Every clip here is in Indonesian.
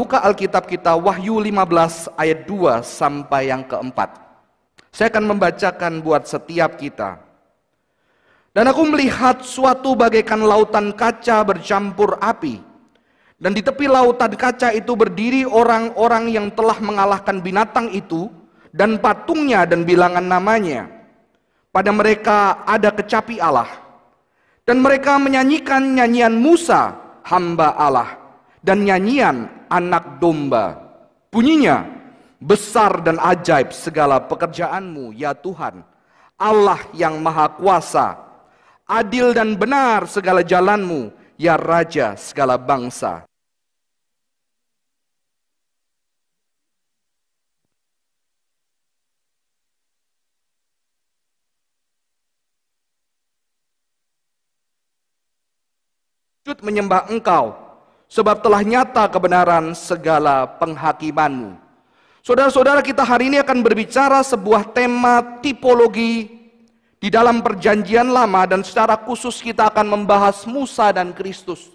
buka Alkitab kita Wahyu 15 ayat 2 sampai yang keempat. Saya akan membacakan buat setiap kita. Dan aku melihat suatu bagaikan lautan kaca bercampur api. Dan di tepi lautan kaca itu berdiri orang-orang yang telah mengalahkan binatang itu dan patungnya dan bilangan namanya. Pada mereka ada kecapi Allah. Dan mereka menyanyikan nyanyian Musa, hamba Allah. Dan nyanyian anak domba. Bunyinya, besar dan ajaib segala pekerjaanmu ya Tuhan. Allah yang maha kuasa. Adil dan benar segala jalanmu ya Raja segala bangsa. menyembah engkau, sebab telah nyata kebenaran segala penghakimanmu. Saudara-saudara kita hari ini akan berbicara sebuah tema tipologi di dalam perjanjian lama dan secara khusus kita akan membahas Musa dan Kristus.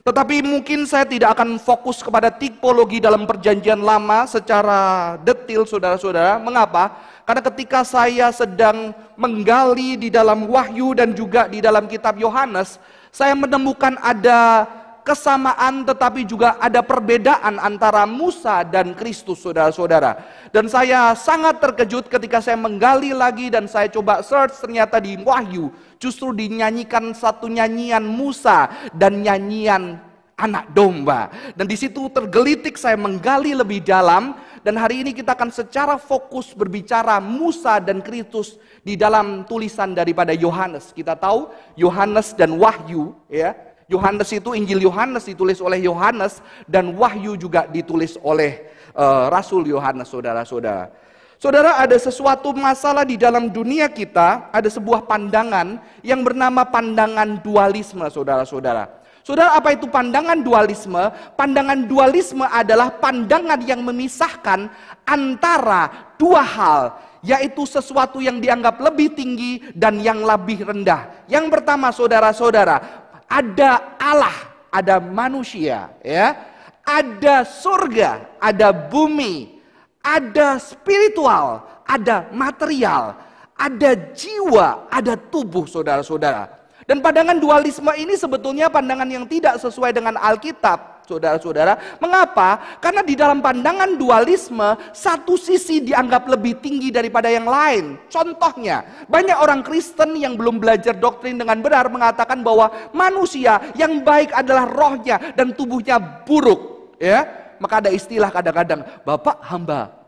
Tetapi mungkin saya tidak akan fokus kepada tipologi dalam perjanjian lama secara detil saudara-saudara. Mengapa? Karena ketika saya sedang menggali di dalam wahyu dan juga di dalam kitab Yohanes, saya menemukan ada kesamaan tetapi juga ada perbedaan antara Musa dan Kristus saudara-saudara. Dan saya sangat terkejut ketika saya menggali lagi dan saya coba search ternyata di Wahyu justru dinyanyikan satu nyanyian Musa dan nyanyian anak domba. Dan di situ tergelitik saya menggali lebih dalam dan hari ini kita akan secara fokus berbicara Musa dan Kristus di dalam tulisan daripada Yohanes. Kita tahu Yohanes dan Wahyu ya. Yohanes itu Injil Yohanes ditulis oleh Yohanes dan Wahyu juga ditulis oleh uh, Rasul Yohanes saudara-saudara. Saudara ada sesuatu masalah di dalam dunia kita, ada sebuah pandangan yang bernama pandangan dualisme saudara-saudara. Saudara, apa itu pandangan dualisme? Pandangan dualisme adalah pandangan yang memisahkan antara dua hal yaitu sesuatu yang dianggap lebih tinggi dan yang lebih rendah. Yang pertama saudara-saudara, ada Allah, ada manusia, ya. Ada surga, ada bumi, ada spiritual, ada material, ada jiwa, ada tubuh saudara-saudara. Dan pandangan dualisme ini sebetulnya pandangan yang tidak sesuai dengan Alkitab saudara-saudara. Mengapa? Karena di dalam pandangan dualisme, satu sisi dianggap lebih tinggi daripada yang lain. Contohnya, banyak orang Kristen yang belum belajar doktrin dengan benar mengatakan bahwa manusia yang baik adalah rohnya dan tubuhnya buruk. Ya, maka ada istilah kadang-kadang, Bapak hamba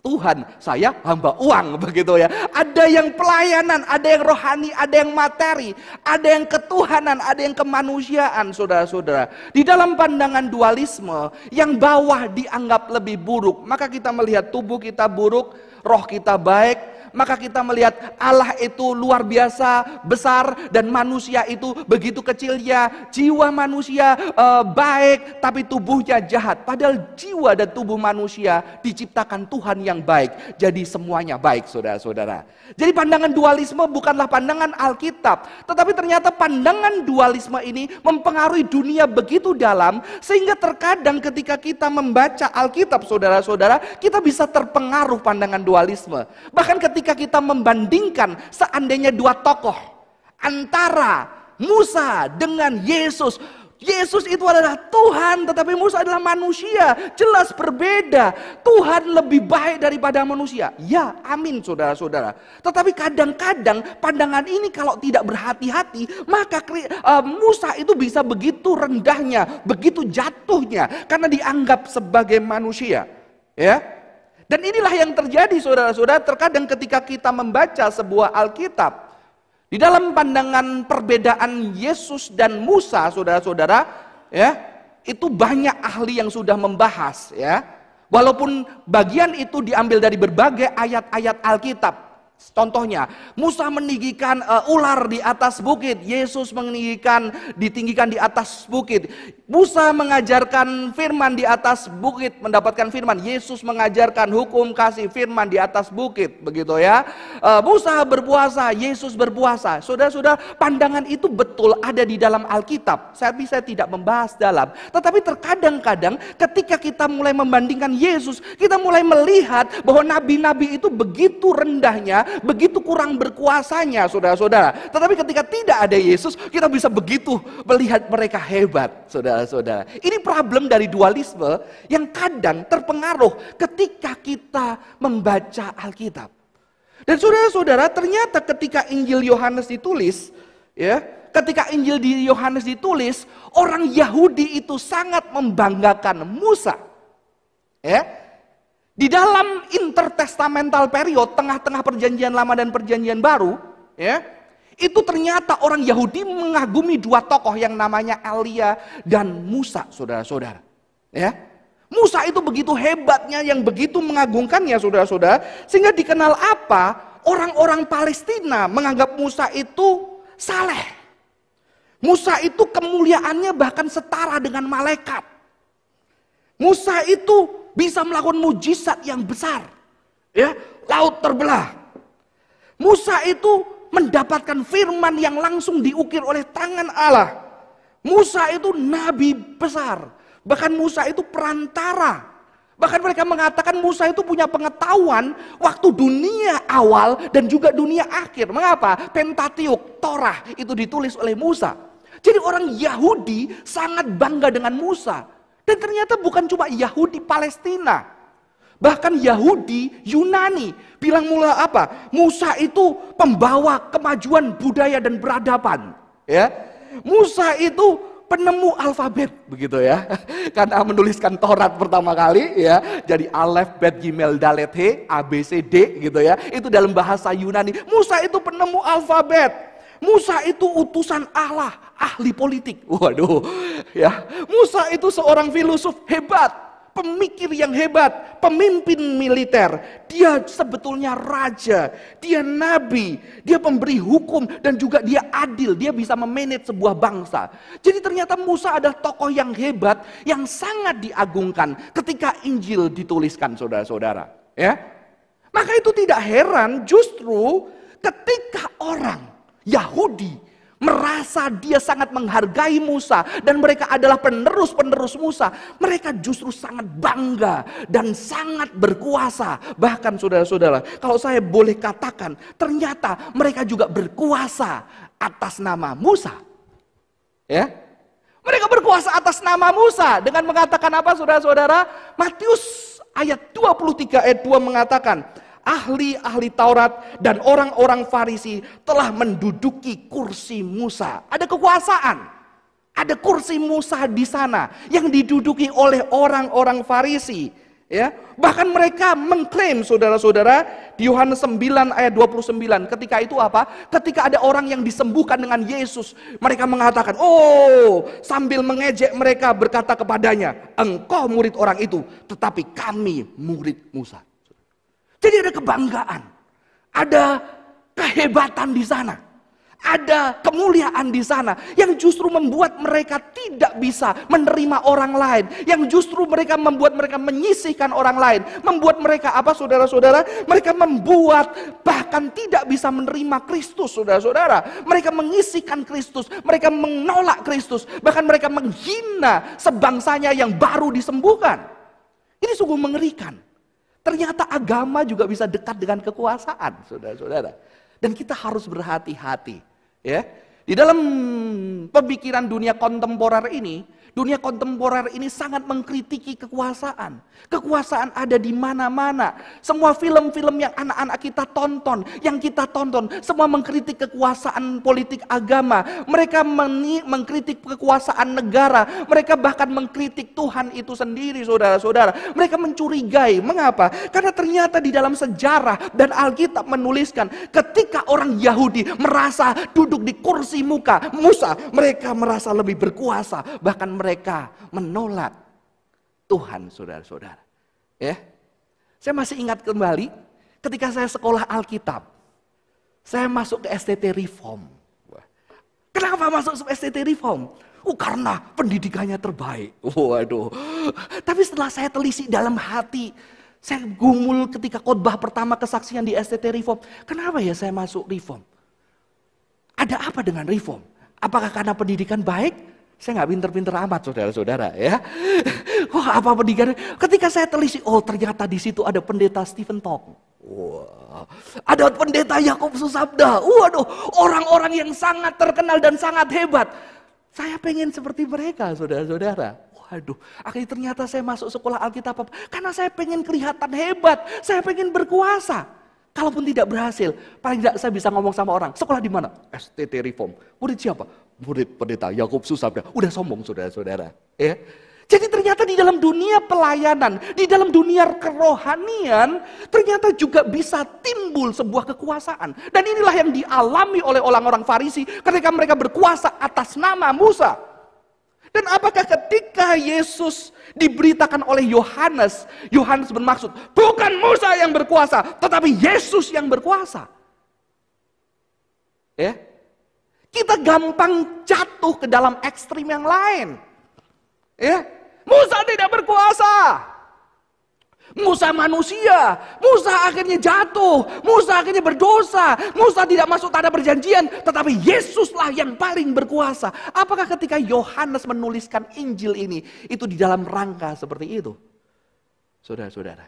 Tuhan, saya hamba uang begitu ya. Ada yang pelayanan, ada yang rohani, ada yang materi, ada yang ketuhanan, ada yang kemanusiaan, saudara-saudara. Di dalam pandangan dualisme, yang bawah dianggap lebih buruk, maka kita melihat tubuh kita buruk, roh kita baik, maka kita melihat Allah itu luar biasa besar dan manusia itu begitu kecilnya. Jiwa manusia e, baik tapi tubuhnya jahat. Padahal jiwa dan tubuh manusia diciptakan Tuhan yang baik. Jadi semuanya baik saudara-saudara. Jadi pandangan dualisme bukanlah pandangan Alkitab. Tetapi ternyata pandangan dualisme ini mempengaruhi dunia begitu dalam. Sehingga terkadang ketika kita membaca Alkitab saudara-saudara. Kita bisa terpengaruh pandangan dualisme. Bahkan ketika ketika kita membandingkan seandainya dua tokoh antara Musa dengan Yesus. Yesus itu adalah Tuhan, tetapi Musa adalah manusia. Jelas berbeda. Tuhan lebih baik daripada manusia. Ya, amin saudara-saudara. Tetapi kadang-kadang pandangan ini kalau tidak berhati-hati, maka uh, Musa itu bisa begitu rendahnya, begitu jatuhnya karena dianggap sebagai manusia. Ya, dan inilah yang terjadi saudara-saudara terkadang ketika kita membaca sebuah Alkitab. Di dalam pandangan perbedaan Yesus dan Musa saudara-saudara ya itu banyak ahli yang sudah membahas ya. Walaupun bagian itu diambil dari berbagai ayat-ayat Alkitab. Contohnya, Musa meninggikan uh, ular di atas bukit, Yesus meninggikan ditinggikan di atas bukit. Musa mengajarkan firman di atas bukit, mendapatkan firman. Yesus mengajarkan hukum kasih firman di atas bukit, begitu ya. Uh, Musa berpuasa, Yesus berpuasa. Saudara-saudara, pandangan itu betul ada di dalam Alkitab. Saya bisa tidak membahas dalam, tetapi terkadang-kadang ketika kita mulai membandingkan Yesus, kita mulai melihat bahwa nabi-nabi itu begitu rendahnya, begitu kurang berkuasanya, saudara-saudara. Tetapi ketika tidak ada Yesus, kita bisa begitu melihat mereka hebat, saudara saudara-saudara. Ini problem dari dualisme yang kadang terpengaruh ketika kita membaca Alkitab. Dan saudara-saudara, ternyata ketika Injil Yohanes ditulis, ya, ketika Injil di Yohanes ditulis, orang Yahudi itu sangat membanggakan Musa. Ya. Di dalam intertestamental period tengah-tengah perjanjian lama dan perjanjian baru, ya, itu ternyata orang Yahudi mengagumi dua tokoh yang namanya Elia dan Musa, saudara-saudara. Ya, Musa itu begitu hebatnya, yang begitu mengagungkannya, saudara-saudara, sehingga dikenal apa? Orang-orang Palestina menganggap Musa itu saleh. Musa itu kemuliaannya bahkan setara dengan malaikat. Musa itu bisa melakukan mujizat yang besar. Ya, laut terbelah. Musa itu mendapatkan firman yang langsung diukir oleh tangan Allah. Musa itu nabi besar. Bahkan Musa itu perantara. Bahkan mereka mengatakan Musa itu punya pengetahuan waktu dunia awal dan juga dunia akhir. Mengapa? Pentatiuk, Torah itu ditulis oleh Musa. Jadi orang Yahudi sangat bangga dengan Musa. Dan ternyata bukan cuma Yahudi Palestina. Bahkan Yahudi, Yunani bilang mula apa? Musa itu pembawa kemajuan budaya dan peradaban. Ya, Musa itu penemu alfabet begitu ya. Karena menuliskan Taurat pertama kali ya. Jadi Alef, Bet, Gimel, Dalet, He, A, B, C, D gitu ya. Itu dalam bahasa Yunani. Musa itu penemu alfabet. Musa itu utusan Allah, ahli politik. Waduh, ya. Musa itu seorang filosof hebat pemikir yang hebat, pemimpin militer. Dia sebetulnya raja, dia nabi, dia pemberi hukum dan juga dia adil, dia bisa memanage sebuah bangsa. Jadi ternyata Musa adalah tokoh yang hebat yang sangat diagungkan ketika Injil dituliskan saudara-saudara, ya. Maka itu tidak heran justru ketika orang Yahudi merasa dia sangat menghargai Musa dan mereka adalah penerus-penerus Musa, mereka justru sangat bangga dan sangat berkuasa. Bahkan saudara-saudara, kalau saya boleh katakan, ternyata mereka juga berkuasa atas nama Musa. Ya. Mereka berkuasa atas nama Musa dengan mengatakan apa saudara-saudara? Matius ayat 23 ayat 2 mengatakan, ahli-ahli Taurat dan orang-orang Farisi telah menduduki kursi Musa. Ada kekuasaan. Ada kursi Musa di sana yang diduduki oleh orang-orang Farisi. Ya, bahkan mereka mengklaim saudara-saudara di Yohanes 9 ayat 29 ketika itu apa? Ketika ada orang yang disembuhkan dengan Yesus, mereka mengatakan, "Oh," sambil mengejek mereka berkata kepadanya, "Engkau murid orang itu, tetapi kami murid Musa." Jadi ada kebanggaan, ada kehebatan di sana, ada kemuliaan di sana yang justru membuat mereka tidak bisa menerima orang lain, yang justru mereka membuat mereka menyisihkan orang lain, membuat mereka apa saudara-saudara? Mereka membuat bahkan tidak bisa menerima Kristus, saudara-saudara. Mereka mengisihkan Kristus, mereka menolak Kristus, bahkan mereka menghina sebangsanya yang baru disembuhkan. Ini sungguh mengerikan. Ternyata agama juga bisa dekat dengan kekuasaan, saudara-saudara. Dan kita harus berhati-hati. Ya, di dalam pemikiran dunia kontemporer ini, Dunia kontemporer ini sangat mengkritiki kekuasaan. Kekuasaan ada di mana-mana. Semua film-film yang anak-anak kita tonton, yang kita tonton, semua mengkritik kekuasaan politik agama. Mereka mengkritik kekuasaan negara. Mereka bahkan mengkritik Tuhan itu sendiri, saudara-saudara. Mereka mencurigai. Mengapa? Karena ternyata di dalam sejarah dan Alkitab menuliskan ketika orang Yahudi merasa duduk di kursi muka Musa, mereka merasa lebih berkuasa. Bahkan mereka menolak Tuhan, saudara-saudara. Ya, saya masih ingat kembali ketika saya sekolah Alkitab. Saya masuk ke STT Reform. Kenapa masuk ke STT Reform? Oh karena pendidikannya terbaik. Waduh. Tapi setelah saya telisik dalam hati, saya gumul ketika khotbah pertama kesaksian di STT Reform. Kenapa ya saya masuk Reform? Ada apa dengan Reform? Apakah karena pendidikan baik? Saya nggak pinter-pinter amat saudara-saudara ya. Wah apa pendidikan? Ketika saya telisik, oh ternyata di situ ada pendeta Stephen Tong. Wah, ada pendeta Yakob Susabda. Waduh, orang-orang yang sangat terkenal dan sangat hebat. Saya pengen seperti mereka, saudara-saudara. Waduh, akhirnya ternyata saya masuk sekolah Alkitab karena saya pengen kelihatan hebat, saya pengen berkuasa. Kalaupun tidak berhasil, paling tidak saya bisa ngomong sama orang, sekolah di mana? STT Reform. Murid siapa? Murid pendeta Yakub Susabda. Udah sombong saudara-saudara. Ya. Jadi ternyata di dalam dunia pelayanan, di dalam dunia kerohanian, ternyata juga bisa timbul sebuah kekuasaan. Dan inilah yang dialami oleh orang-orang Farisi ketika mereka berkuasa atas nama Musa. Dan apakah ketika Yesus diberitakan oleh Yohanes, Yohanes bermaksud bukan Musa yang berkuasa, tetapi Yesus yang berkuasa. Ya. Kita gampang jatuh ke dalam ekstrim yang lain. Ya, Musa tidak berkuasa. Musa manusia, Musa akhirnya jatuh, Musa akhirnya berdosa, Musa tidak masuk tanda perjanjian, tetapi Yesuslah yang paling berkuasa. Apakah ketika Yohanes menuliskan Injil ini, itu di dalam rangka seperti itu? Saudara-saudara,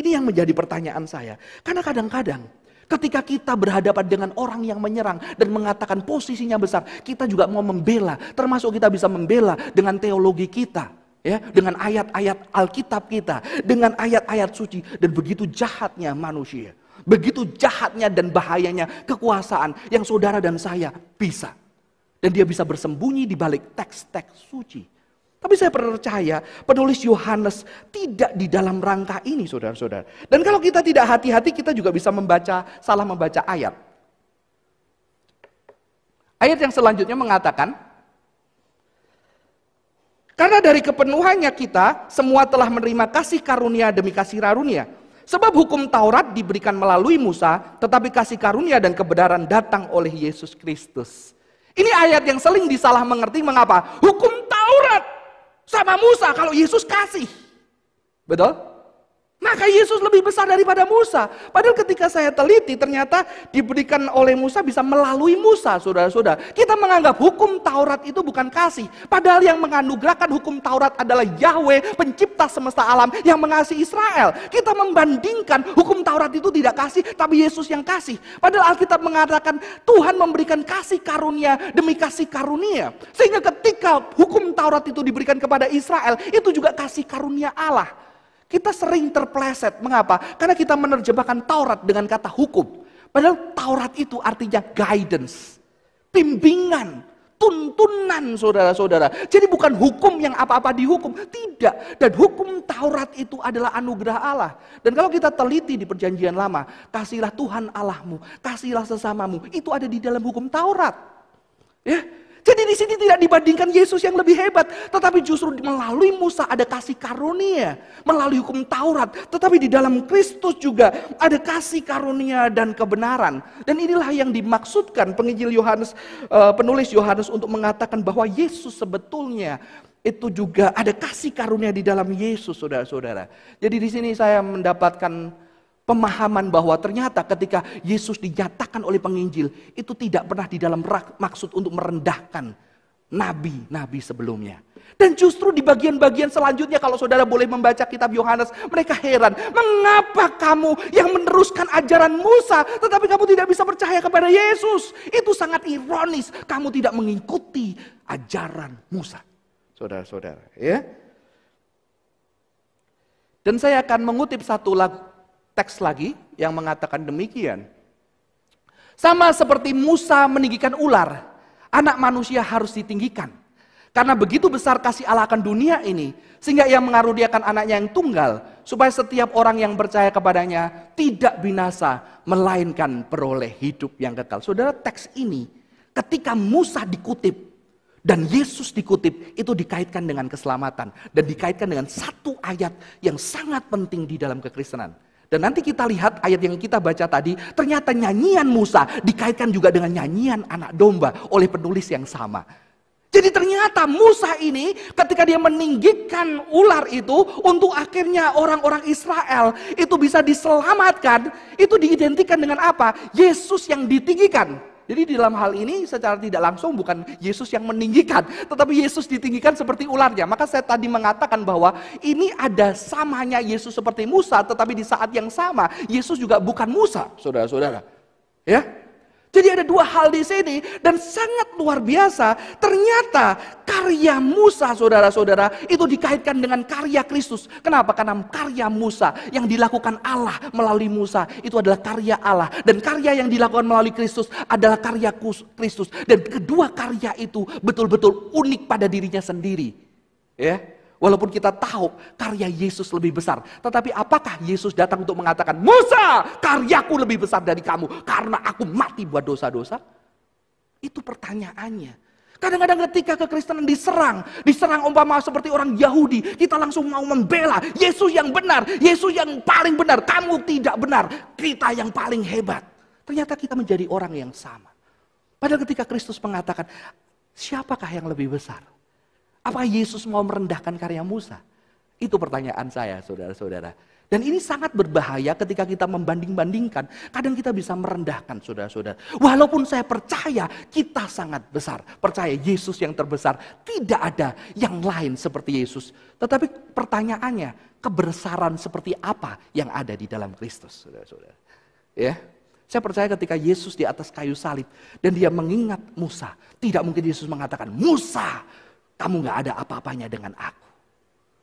ini yang menjadi pertanyaan saya. Karena kadang-kadang Ketika kita berhadapan dengan orang yang menyerang dan mengatakan posisinya besar, kita juga mau membela, termasuk kita bisa membela dengan teologi kita, ya, dengan ayat-ayat Alkitab kita, dengan ayat-ayat suci dan begitu jahatnya manusia. Begitu jahatnya dan bahayanya kekuasaan yang saudara dan saya bisa. Dan dia bisa bersembunyi di balik teks-teks suci. Tapi saya percaya penulis Yohanes tidak di dalam rangka ini saudara-saudara. Dan kalau kita tidak hati-hati kita juga bisa membaca, salah membaca ayat. Ayat yang selanjutnya mengatakan, karena dari kepenuhannya kita semua telah menerima kasih karunia demi kasih karunia. Sebab hukum Taurat diberikan melalui Musa, tetapi kasih karunia dan kebenaran datang oleh Yesus Kristus. Ini ayat yang seling disalah mengerti mengapa? Hukum sama Musa kalau Yesus kasih. Betul? Maka Yesus lebih besar daripada Musa. Padahal ketika saya teliti ternyata diberikan oleh Musa bisa melalui Musa saudara-saudara. Kita menganggap hukum Taurat itu bukan kasih. Padahal yang menganugerahkan hukum Taurat adalah Yahweh pencipta semesta alam yang mengasihi Israel. Kita membandingkan hukum Taurat itu tidak kasih tapi Yesus yang kasih. Padahal Alkitab mengatakan Tuhan memberikan kasih karunia demi kasih karunia. Sehingga ketika hukum Taurat itu diberikan kepada Israel itu juga kasih karunia Allah. Kita sering terpleset. Mengapa? Karena kita menerjemahkan Taurat dengan kata hukum. Padahal Taurat itu artinya guidance, bimbingan, tuntunan saudara-saudara. Jadi bukan hukum yang apa-apa dihukum, tidak. Dan hukum Taurat itu adalah anugerah Allah. Dan kalau kita teliti di perjanjian lama, kasihlah Tuhan Allahmu, kasihlah sesamamu, itu ada di dalam hukum Taurat. Ya, jadi di sini tidak dibandingkan Yesus yang lebih hebat, tetapi justru melalui Musa ada kasih karunia, melalui hukum Taurat, tetapi di dalam Kristus juga ada kasih karunia dan kebenaran. Dan inilah yang dimaksudkan penginjil Yohanes, eh, penulis Yohanes untuk mengatakan bahwa Yesus sebetulnya itu juga ada kasih karunia di dalam Yesus, saudara-saudara. Jadi di sini saya mendapatkan Pemahaman bahwa ternyata ketika Yesus dinyatakan oleh penginjil itu tidak pernah di dalam maksud untuk merendahkan nabi-nabi sebelumnya. Dan justru di bagian-bagian selanjutnya kalau saudara boleh membaca kitab Yohanes, mereka heran, mengapa kamu yang meneruskan ajaran Musa tetapi kamu tidak bisa percaya kepada Yesus? Itu sangat ironis, kamu tidak mengikuti ajaran Musa. Saudara-saudara, ya. Dan saya akan mengutip satu lagu teks lagi yang mengatakan demikian. Sama seperti Musa meninggikan ular, anak manusia harus ditinggikan. Karena begitu besar kasih Allah akan dunia ini, sehingga ia mengaruniakan anaknya yang tunggal, supaya setiap orang yang percaya kepadanya tidak binasa, melainkan peroleh hidup yang kekal. Saudara, teks ini ketika Musa dikutip dan Yesus dikutip, itu dikaitkan dengan keselamatan dan dikaitkan dengan satu ayat yang sangat penting di dalam kekristenan. Dan nanti kita lihat ayat yang kita baca tadi, ternyata nyanyian Musa dikaitkan juga dengan nyanyian anak domba oleh penulis yang sama. Jadi ternyata Musa ini ketika dia meninggikan ular itu untuk akhirnya orang-orang Israel itu bisa diselamatkan, itu diidentikan dengan apa? Yesus yang ditinggikan. Jadi di dalam hal ini secara tidak langsung bukan Yesus yang meninggikan, tetapi Yesus ditinggikan seperti ularnya. Maka saya tadi mengatakan bahwa ini ada samanya Yesus seperti Musa, tetapi di saat yang sama Yesus juga bukan Musa, saudara-saudara. Ya, jadi ada dua hal di sini dan sangat luar biasa. Ternyata karya Musa saudara-saudara itu dikaitkan dengan karya Kristus. Kenapa? Karena karya Musa yang dilakukan Allah melalui Musa itu adalah karya Allah. Dan karya yang dilakukan melalui Kristus adalah karya Kristus. Dan kedua karya itu betul-betul unik pada dirinya sendiri. Ya, Walaupun kita tahu karya Yesus lebih besar. Tetapi apakah Yesus datang untuk mengatakan, Musa karyaku lebih besar dari kamu. Karena aku mati buat dosa-dosa. Itu pertanyaannya. Kadang-kadang ketika kekristenan diserang, diserang umpama seperti orang Yahudi, kita langsung mau membela Yesus yang benar, Yesus yang paling benar, kamu tidak benar, kita yang paling hebat. Ternyata kita menjadi orang yang sama. Padahal ketika Kristus mengatakan, siapakah yang lebih besar? Apakah Yesus mau merendahkan karya Musa? Itu pertanyaan saya, saudara-saudara. Dan ini sangat berbahaya ketika kita membanding-bandingkan. Kadang kita bisa merendahkan saudara-saudara. Walaupun saya percaya kita sangat besar. Percaya Yesus yang terbesar. Tidak ada yang lain seperti Yesus. Tetapi pertanyaannya, kebesaran seperti apa yang ada di dalam Kristus, saudara-saudara. Ya, saya percaya ketika Yesus di atas kayu salib dan dia mengingat Musa, tidak mungkin Yesus mengatakan, "Musa, kamu nggak ada apa-apanya dengan aku.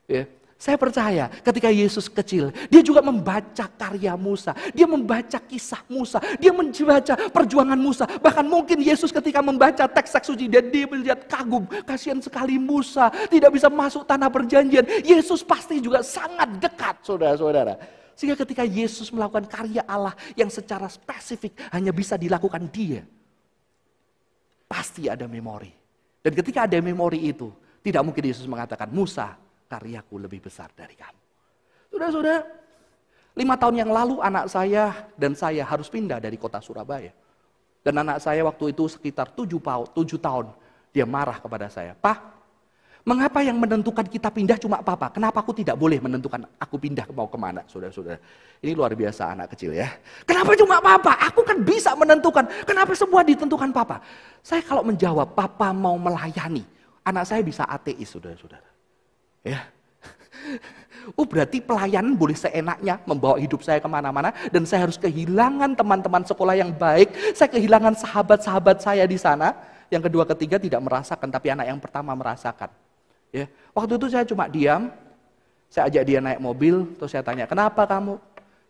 Ya. Saya percaya ketika Yesus kecil, dia juga membaca karya Musa. Dia membaca kisah Musa. Dia membaca perjuangan Musa. Bahkan mungkin Yesus ketika membaca teks-teks suci, dan dia melihat kagum. Kasihan sekali Musa, tidak bisa masuk tanah perjanjian. Yesus pasti juga sangat dekat, saudara-saudara. Sehingga ketika Yesus melakukan karya Allah yang secara spesifik hanya bisa dilakukan dia. Pasti ada memori. Dan ketika ada memori itu, tidak mungkin Yesus mengatakan, Musa, karyaku lebih besar dari kamu. Sudah-sudah, lima tahun yang lalu anak saya dan saya harus pindah dari kota Surabaya. Dan anak saya waktu itu sekitar tujuh, tujuh tahun, dia marah kepada saya. Pak, mengapa yang menentukan kita pindah cuma papa? Kenapa aku tidak boleh menentukan aku pindah mau ke mana? Saudara-saudara, ini luar biasa anak kecil ya. Kenapa cuma papa? Aku kan bisa menentukan. Kenapa semua ditentukan papa? Saya kalau menjawab, papa mau melayani. Anak saya bisa ateis, saudara-saudara. Ya. Oh berarti pelayanan boleh seenaknya membawa hidup saya ke mana-mana. Dan saya harus kehilangan teman-teman sekolah yang baik. Saya kehilangan sahabat-sahabat saya di sana. Yang kedua, ketiga tidak merasakan, tapi anak yang pertama merasakan. Ya. Waktu itu saya cuma diam, saya ajak dia naik mobil, terus saya tanya, kenapa kamu?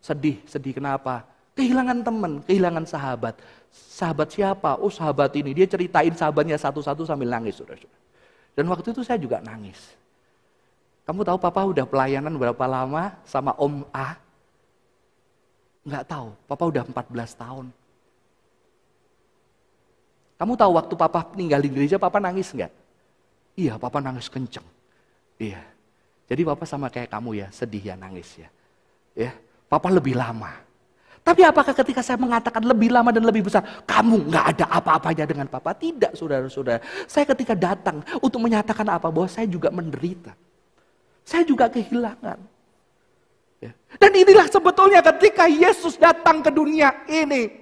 Sedih, sedih kenapa? Kehilangan teman, kehilangan sahabat. Sahabat siapa? Oh sahabat ini. Dia ceritain sahabatnya satu-satu sambil nangis. Saudara -saudara. Dan waktu itu saya juga nangis. Kamu tahu papa udah pelayanan berapa lama sama Om A? Enggak tahu, papa udah 14 tahun. Kamu tahu waktu papa tinggal di gereja, papa nangis enggak? Iya, papa nangis kenceng. Iya. Jadi papa sama kayak kamu ya, sedih ya nangis ya. Ya, papa lebih lama. Tapi apakah ketika saya mengatakan lebih lama dan lebih besar, kamu nggak ada apa-apanya dengan papa? Tidak, saudara-saudara. Saya ketika datang untuk menyatakan apa bahwa saya juga menderita. Saya juga kehilangan. Ya. Dan inilah sebetulnya ketika Yesus datang ke dunia ini.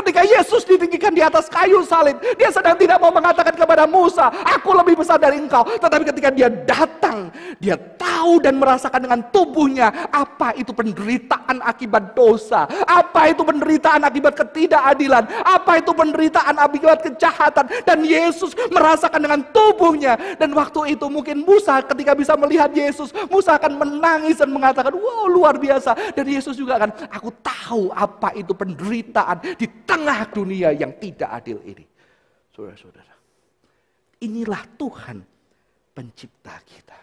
Ketika Yesus ditinggikan di atas kayu salib, dia sedang tidak mau mengatakan kepada Musa, aku lebih besar dari engkau. Tetapi ketika dia datang, dia tahu dan merasakan dengan tubuhnya apa itu penderitaan akibat dosa, apa itu penderitaan akibat ketidakadilan, apa itu penderitaan akibat kejahatan. Dan Yesus merasakan dengan tubuhnya. Dan waktu itu mungkin Musa ketika bisa melihat Yesus, Musa akan menangis dan mengatakan, wow luar biasa. Dan Yesus juga akan, aku tahu apa itu penderitaan di tengah dunia yang tidak adil ini. Saudara-saudara, inilah Tuhan pencipta kita.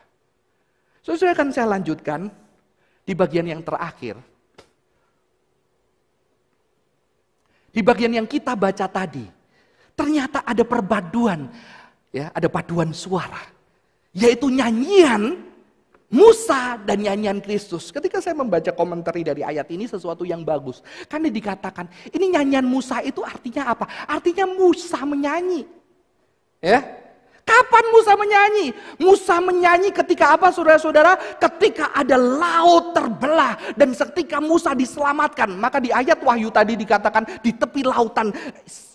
Saudara akan saya lanjutkan di bagian yang terakhir. Di bagian yang kita baca tadi, ternyata ada perpaduan, ya, ada paduan suara, yaitu nyanyian Musa dan nyanyian Kristus. Ketika saya membaca komentari dari ayat ini sesuatu yang bagus. Karena dikatakan, ini nyanyian Musa itu artinya apa? Artinya Musa menyanyi. Ya, Kapan Musa menyanyi? Musa menyanyi ketika apa saudara-saudara? Ketika ada laut terbelah dan ketika Musa diselamatkan. Maka di ayat Wahyu tadi dikatakan di tepi lautan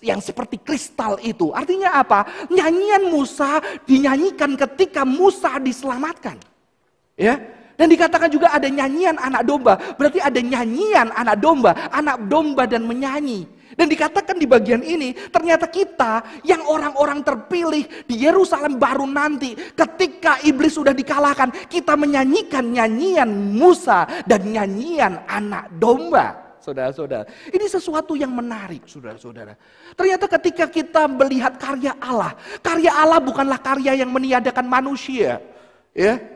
yang seperti kristal itu. Artinya apa? Nyanyian Musa dinyanyikan ketika Musa diselamatkan. Ya, dan dikatakan juga ada nyanyian anak domba. Berarti ada nyanyian anak domba, anak domba dan menyanyi. Dan dikatakan di bagian ini, ternyata kita yang orang-orang terpilih di Yerusalem baru nanti, ketika iblis sudah dikalahkan, kita menyanyikan nyanyian Musa dan nyanyian anak domba. Saudara-saudara, ini sesuatu yang menarik, saudara-saudara. Ternyata ketika kita melihat karya Allah, karya Allah bukanlah karya yang meniadakan manusia, ya.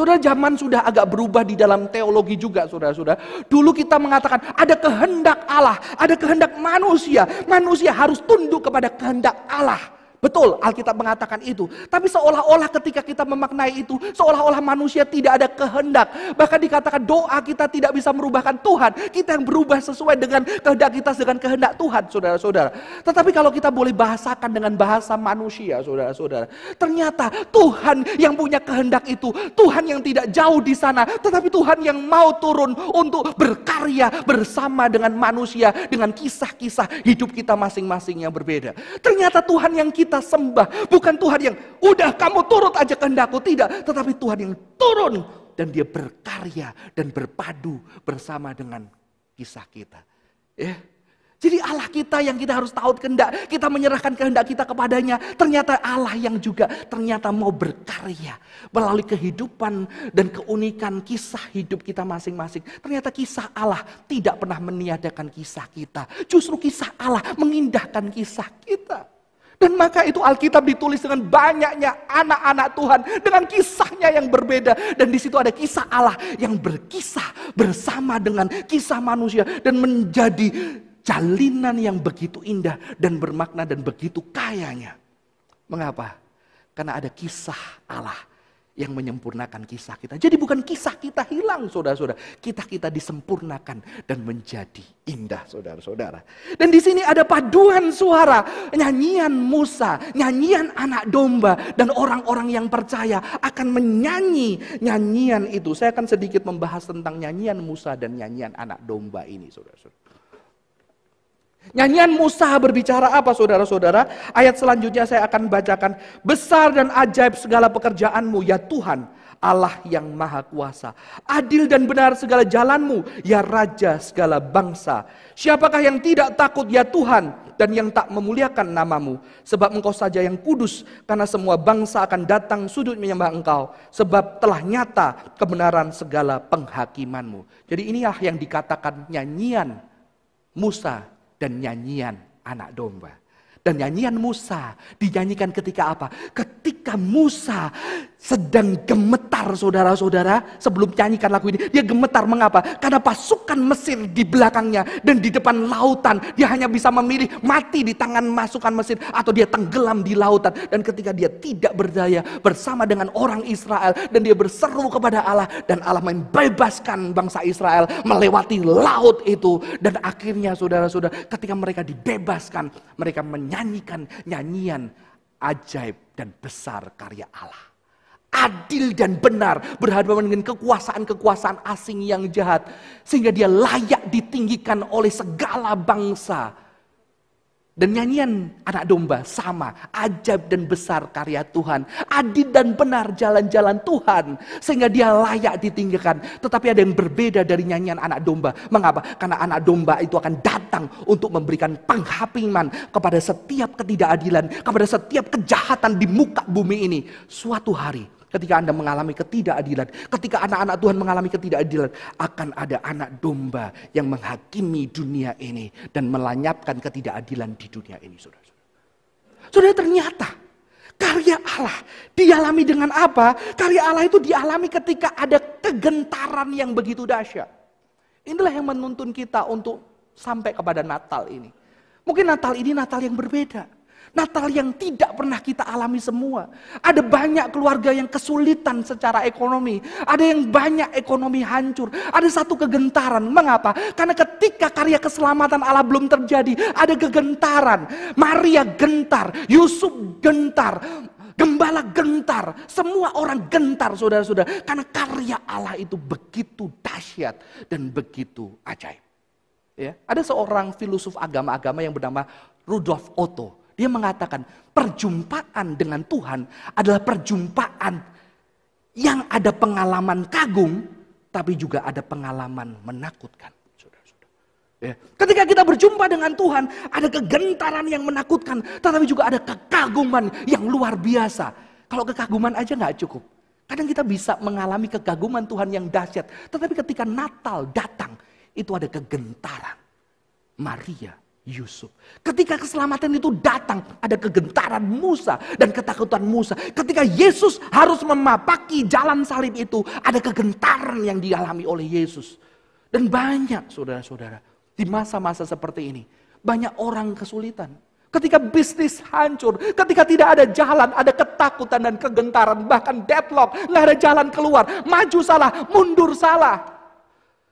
Saudara zaman sudah agak berubah di dalam teologi juga saudara-saudara. Dulu kita mengatakan ada kehendak Allah, ada kehendak manusia. Manusia harus tunduk kepada kehendak Allah. Betul, Alkitab mengatakan itu. Tapi seolah-olah ketika kita memaknai itu, seolah-olah manusia tidak ada kehendak. Bahkan dikatakan doa kita tidak bisa merubahkan Tuhan. Kita yang berubah sesuai dengan kehendak kita, dengan kehendak Tuhan, saudara-saudara. Tetapi kalau kita boleh bahasakan dengan bahasa manusia, saudara-saudara. Ternyata Tuhan yang punya kehendak itu, Tuhan yang tidak jauh di sana. Tetapi Tuhan yang mau turun untuk berkarya bersama dengan manusia, dengan kisah-kisah hidup kita masing-masing yang berbeda. Ternyata Tuhan yang kita kita sembah. Bukan Tuhan yang udah kamu turut aja kehendakku. Tidak. Tetapi Tuhan yang turun. Dan dia berkarya dan berpadu bersama dengan kisah kita. Ya. Jadi Allah kita yang kita harus tahu kehendak, kita menyerahkan kehendak kita kepadanya. Ternyata Allah yang juga ternyata mau berkarya melalui kehidupan dan keunikan kisah hidup kita masing-masing. Ternyata kisah Allah tidak pernah meniadakan kisah kita. Justru kisah Allah mengindahkan kisah kita. Dan maka itu Alkitab ditulis dengan banyaknya anak-anak Tuhan dengan kisahnya yang berbeda dan di situ ada kisah Allah yang berkisah bersama dengan kisah manusia dan menjadi jalinan yang begitu indah dan bermakna dan begitu kayanya. Mengapa? Karena ada kisah Allah yang menyempurnakan kisah kita. Jadi bukan kisah kita hilang saudara-saudara. Kita kita disempurnakan dan menjadi indah saudara-saudara. Dan di sini ada paduan suara. Nyanyian Musa, nyanyian anak domba. Dan orang-orang yang percaya akan menyanyi nyanyian itu. Saya akan sedikit membahas tentang nyanyian Musa dan nyanyian anak domba ini saudara-saudara. Nyanyian Musa berbicara apa saudara-saudara? Ayat selanjutnya saya akan bacakan. Besar dan ajaib segala pekerjaanmu ya Tuhan. Allah yang maha kuasa. Adil dan benar segala jalanmu ya Raja segala bangsa. Siapakah yang tidak takut ya Tuhan dan yang tak memuliakan namamu. Sebab engkau saja yang kudus karena semua bangsa akan datang sudut menyembah engkau. Sebab telah nyata kebenaran segala penghakimanmu. Jadi inilah yang dikatakan nyanyian Musa dan nyanyian anak domba. Dan nyanyian Musa dinyanyikan ketika apa? Ketika Musa sedang gemetar saudara-saudara. Sebelum nyanyikan lagu ini. Dia gemetar mengapa? Karena pasukan Mesir di belakangnya. Dan di depan lautan. Dia hanya bisa memilih mati di tangan masukan Mesir. Atau dia tenggelam di lautan. Dan ketika dia tidak berdaya bersama dengan orang Israel. Dan dia berseru kepada Allah. Dan Allah membebaskan bangsa Israel melewati laut itu. Dan akhirnya saudara-saudara ketika mereka dibebaskan. Mereka men menyanyikan nyanyian ajaib dan besar karya Allah. Adil dan benar berhadapan dengan kekuasaan-kekuasaan asing yang jahat. Sehingga dia layak ditinggikan oleh segala bangsa dan nyanyian anak domba sama, ajaib dan besar karya Tuhan. Adil dan benar jalan-jalan Tuhan. Sehingga dia layak ditinggikan. Tetapi ada yang berbeda dari nyanyian anak domba. Mengapa? Karena anak domba itu akan datang untuk memberikan penghapiman kepada setiap ketidakadilan. Kepada setiap kejahatan di muka bumi ini. Suatu hari Ketika Anda mengalami ketidakadilan, ketika anak-anak Tuhan mengalami ketidakadilan, akan ada anak domba yang menghakimi dunia ini dan melanyapkan ketidakadilan di dunia ini, saudara. Saudara ternyata karya Allah dialami dengan apa? Karya Allah itu dialami ketika ada kegentaran yang begitu dahsyat. Inilah yang menuntun kita untuk sampai kepada Natal ini. Mungkin Natal ini Natal yang berbeda. Natal yang tidak pernah kita alami semua. Ada banyak keluarga yang kesulitan secara ekonomi. Ada yang banyak ekonomi hancur. Ada satu kegentaran. Mengapa? Karena ketika karya keselamatan Allah belum terjadi, ada kegentaran. Maria gentar, Yusuf gentar, Gembala gentar, semua orang gentar saudara-saudara. Karena karya Allah itu begitu dahsyat dan begitu ajaib. Ya, ada seorang filosof agama-agama yang bernama Rudolf Otto. Dia mengatakan perjumpaan dengan Tuhan adalah perjumpaan yang ada pengalaman kagum, tapi juga ada pengalaman menakutkan. Ya. Ketika kita berjumpa dengan Tuhan, ada kegentaran yang menakutkan, tetapi juga ada kekaguman yang luar biasa. Kalau kekaguman aja nggak cukup. Kadang kita bisa mengalami kekaguman Tuhan yang dahsyat, tetapi ketika Natal datang, itu ada kegentaran. Maria Yusuf. Ketika keselamatan itu datang, ada kegentaran Musa dan ketakutan Musa. Ketika Yesus harus memapaki jalan salib itu, ada kegentaran yang dialami oleh Yesus. Dan banyak saudara-saudara, di masa-masa seperti ini, banyak orang kesulitan. Ketika bisnis hancur, ketika tidak ada jalan, ada ketakutan dan kegentaran, bahkan deadlock, nggak ada jalan keluar, maju salah, mundur salah.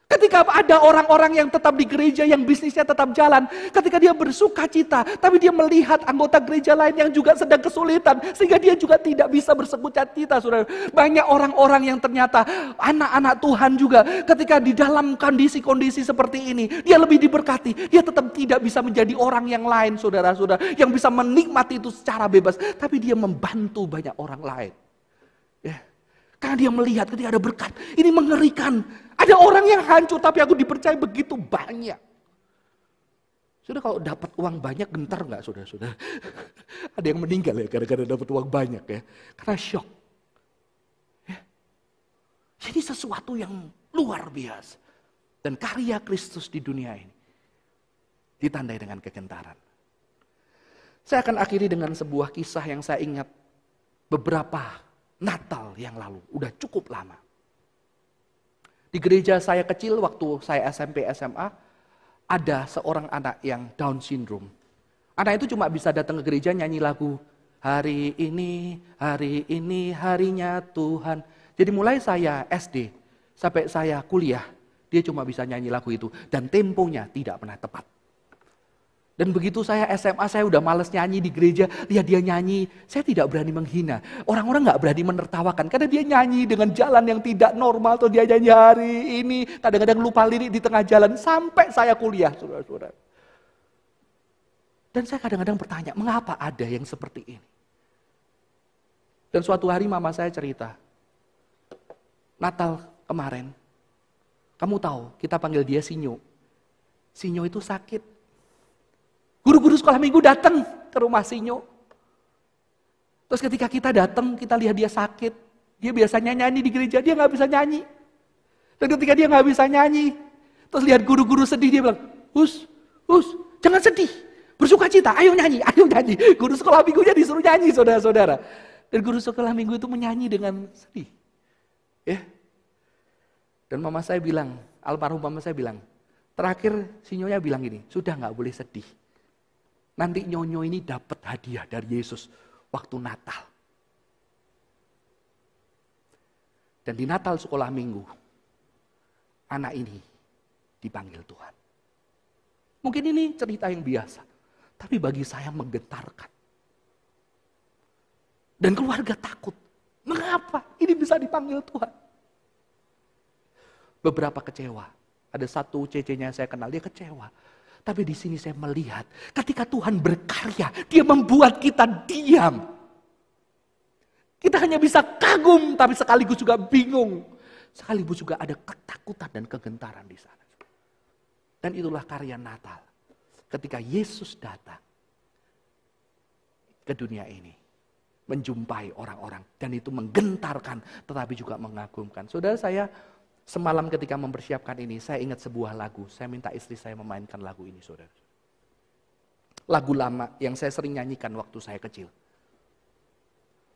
Ketika ada orang-orang yang tetap di gereja, yang bisnisnya tetap jalan. Ketika dia bersuka cita, tapi dia melihat anggota gereja lain yang juga sedang kesulitan. Sehingga dia juga tidak bisa bersuka cita, saudara. Banyak orang-orang yang ternyata anak-anak Tuhan juga. Ketika di dalam kondisi-kondisi seperti ini, dia lebih diberkati. Dia tetap tidak bisa menjadi orang yang lain, saudara-saudara. Yang bisa menikmati itu secara bebas. Tapi dia membantu banyak orang lain. Karena dia melihat ketika ada berkat. Ini mengerikan. Ada orang yang hancur tapi aku dipercaya begitu banyak. Sudah kalau dapat uang banyak gentar nggak saudara-saudara? Ada yang meninggal ya gara-gara dapat uang banyak ya. Karena shock. Ya. Jadi sesuatu yang luar biasa. Dan karya Kristus di dunia ini ditandai dengan kegentaran. Saya akan akhiri dengan sebuah kisah yang saya ingat beberapa Natal yang lalu. Udah cukup lama. Di gereja saya kecil waktu saya SMP SMA, ada seorang anak yang Down syndrome. Anak itu cuma bisa datang ke gereja nyanyi lagu, hari ini, hari ini harinya Tuhan. Jadi mulai saya SD sampai saya kuliah, dia cuma bisa nyanyi lagu itu. Dan temponya tidak pernah tepat. Dan begitu saya SMA, saya udah males nyanyi di gereja, lihat dia nyanyi, saya tidak berani menghina. Orang-orang gak berani menertawakan, karena dia nyanyi dengan jalan yang tidak normal, atau dia nyanyi hari ini, kadang-kadang lupa lirik di tengah jalan, sampai saya kuliah, saudara-saudara. Dan saya kadang-kadang bertanya, mengapa ada yang seperti ini? Dan suatu hari mama saya cerita, Natal kemarin, kamu tahu, kita panggil dia Sinyo. Sinyo itu sakit, Guru-guru sekolah minggu datang ke rumah Sinyo. Terus ketika kita datang, kita lihat dia sakit. Dia biasanya nyanyi di gereja, dia nggak bisa nyanyi. Dan ketika dia nggak bisa nyanyi, terus lihat guru-guru sedih, dia bilang, Hus, Hus, jangan sedih. Bersuka cita, ayo nyanyi, ayo nyanyi. Guru sekolah minggunya disuruh nyanyi, saudara-saudara. Dan guru sekolah minggu itu menyanyi dengan sedih. Ya. Dan mama saya bilang, almarhum mama saya bilang, terakhir sinyonya bilang gini, sudah nggak boleh sedih. Nanti nyonyo ini dapat hadiah dari Yesus waktu Natal. Dan di Natal sekolah minggu, anak ini dipanggil Tuhan. Mungkin ini cerita yang biasa, tapi bagi saya menggetarkan. Dan keluarga takut. Mengapa ini bisa dipanggil Tuhan? Beberapa kecewa. Ada satu cecenya saya kenal, dia kecewa. Tapi di sini saya melihat ketika Tuhan berkarya, dia membuat kita diam. Kita hanya bisa kagum tapi sekaligus juga bingung. Sekaligus juga ada ketakutan dan kegentaran di sana. Dan itulah karya Natal. Ketika Yesus datang ke dunia ini. Menjumpai orang-orang. Dan itu menggentarkan tetapi juga mengagumkan. Saudara saya Semalam ketika mempersiapkan ini, saya ingat sebuah lagu. Saya minta istri saya memainkan lagu ini, saudara. Lagu lama yang saya sering nyanyikan waktu saya kecil.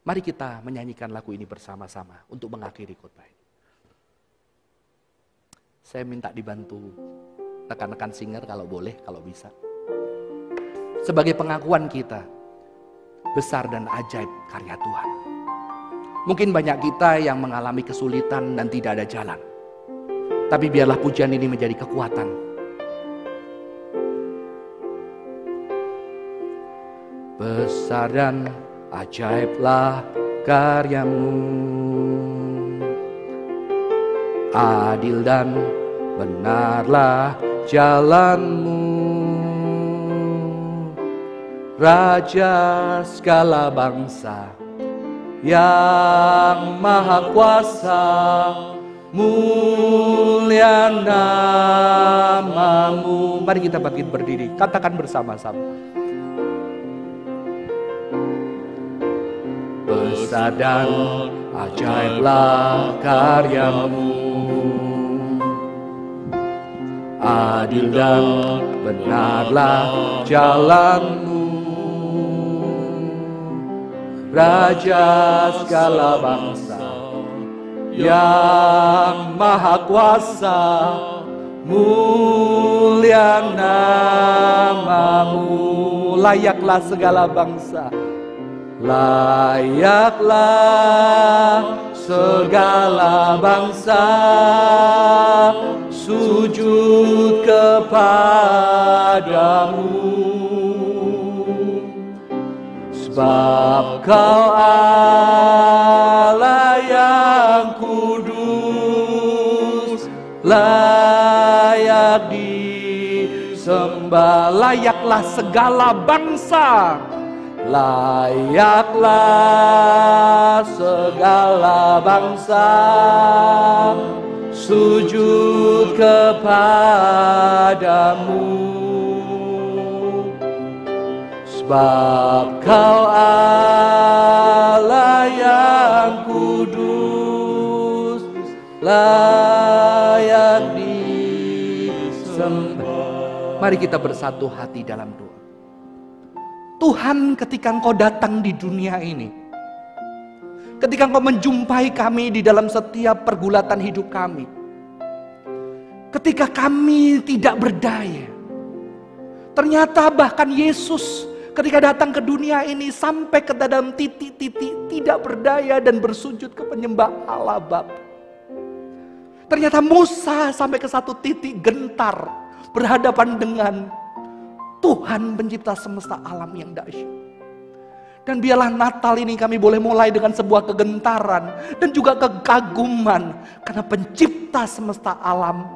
Mari kita menyanyikan lagu ini bersama-sama untuk mengakhiri khotbah ini. Saya minta dibantu rekan-rekan singer kalau boleh, kalau bisa. Sebagai pengakuan kita besar dan ajaib karya Tuhan. Mungkin banyak kita yang mengalami kesulitan dan tidak ada jalan. Tapi biarlah pujian ini menjadi kekuatan. Besar dan ajaiblah karyamu. Adil dan benarlah jalanmu. Raja segala bangsa yang maha kuasa mulia namamu. Mari kita bangkit berdiri. Katakan bersama-sama. Besar dan ajaiblah karyamu. Adil dan benarlah jalanmu. Raja segala bangsa yang maha kuasa mulia namamu. Layaklah segala bangsa layaklah segala bangsa. Sujud kepadamu. Sebab kau Allah disembah Layaklah segala bangsa. Layaklah segala bangsa. Sujud kepadamu. Sebab kau Allah yang kudus. Layak Mari kita bersatu hati dalam doa Tuhan ketika engkau datang di dunia ini Ketika engkau menjumpai kami di dalam setiap pergulatan hidup kami Ketika kami tidak berdaya Ternyata bahkan Yesus ketika datang ke dunia ini sampai ke dalam titik-titik tidak berdaya dan bersujud ke penyembah Allah Bapa. Ternyata Musa sampai ke satu titik gentar berhadapan dengan Tuhan pencipta semesta alam yang dahsyat. Dan biarlah Natal ini kami boleh mulai dengan sebuah kegentaran dan juga kekaguman karena pencipta semesta alam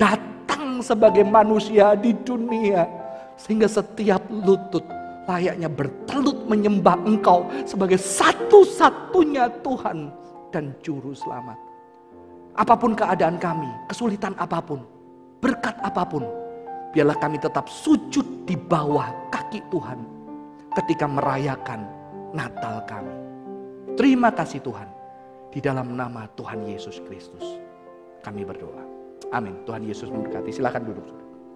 datang sebagai manusia di dunia sehingga setiap lutut layaknya bertelut menyembah engkau sebagai satu-satunya Tuhan dan Juru Selamat. Apa pun keadaan kami, kesulitan apa pun, berkat apa pun, biarlah kami tetap sujud di bawah kaki Tuhan ketika merayakan Natal kami. Terima kasih Tuhan, di dalam nama Tuhan Yesus Kristus kami berdoa. Amin. Tuhan Yesus memberkati. Silakan duduk.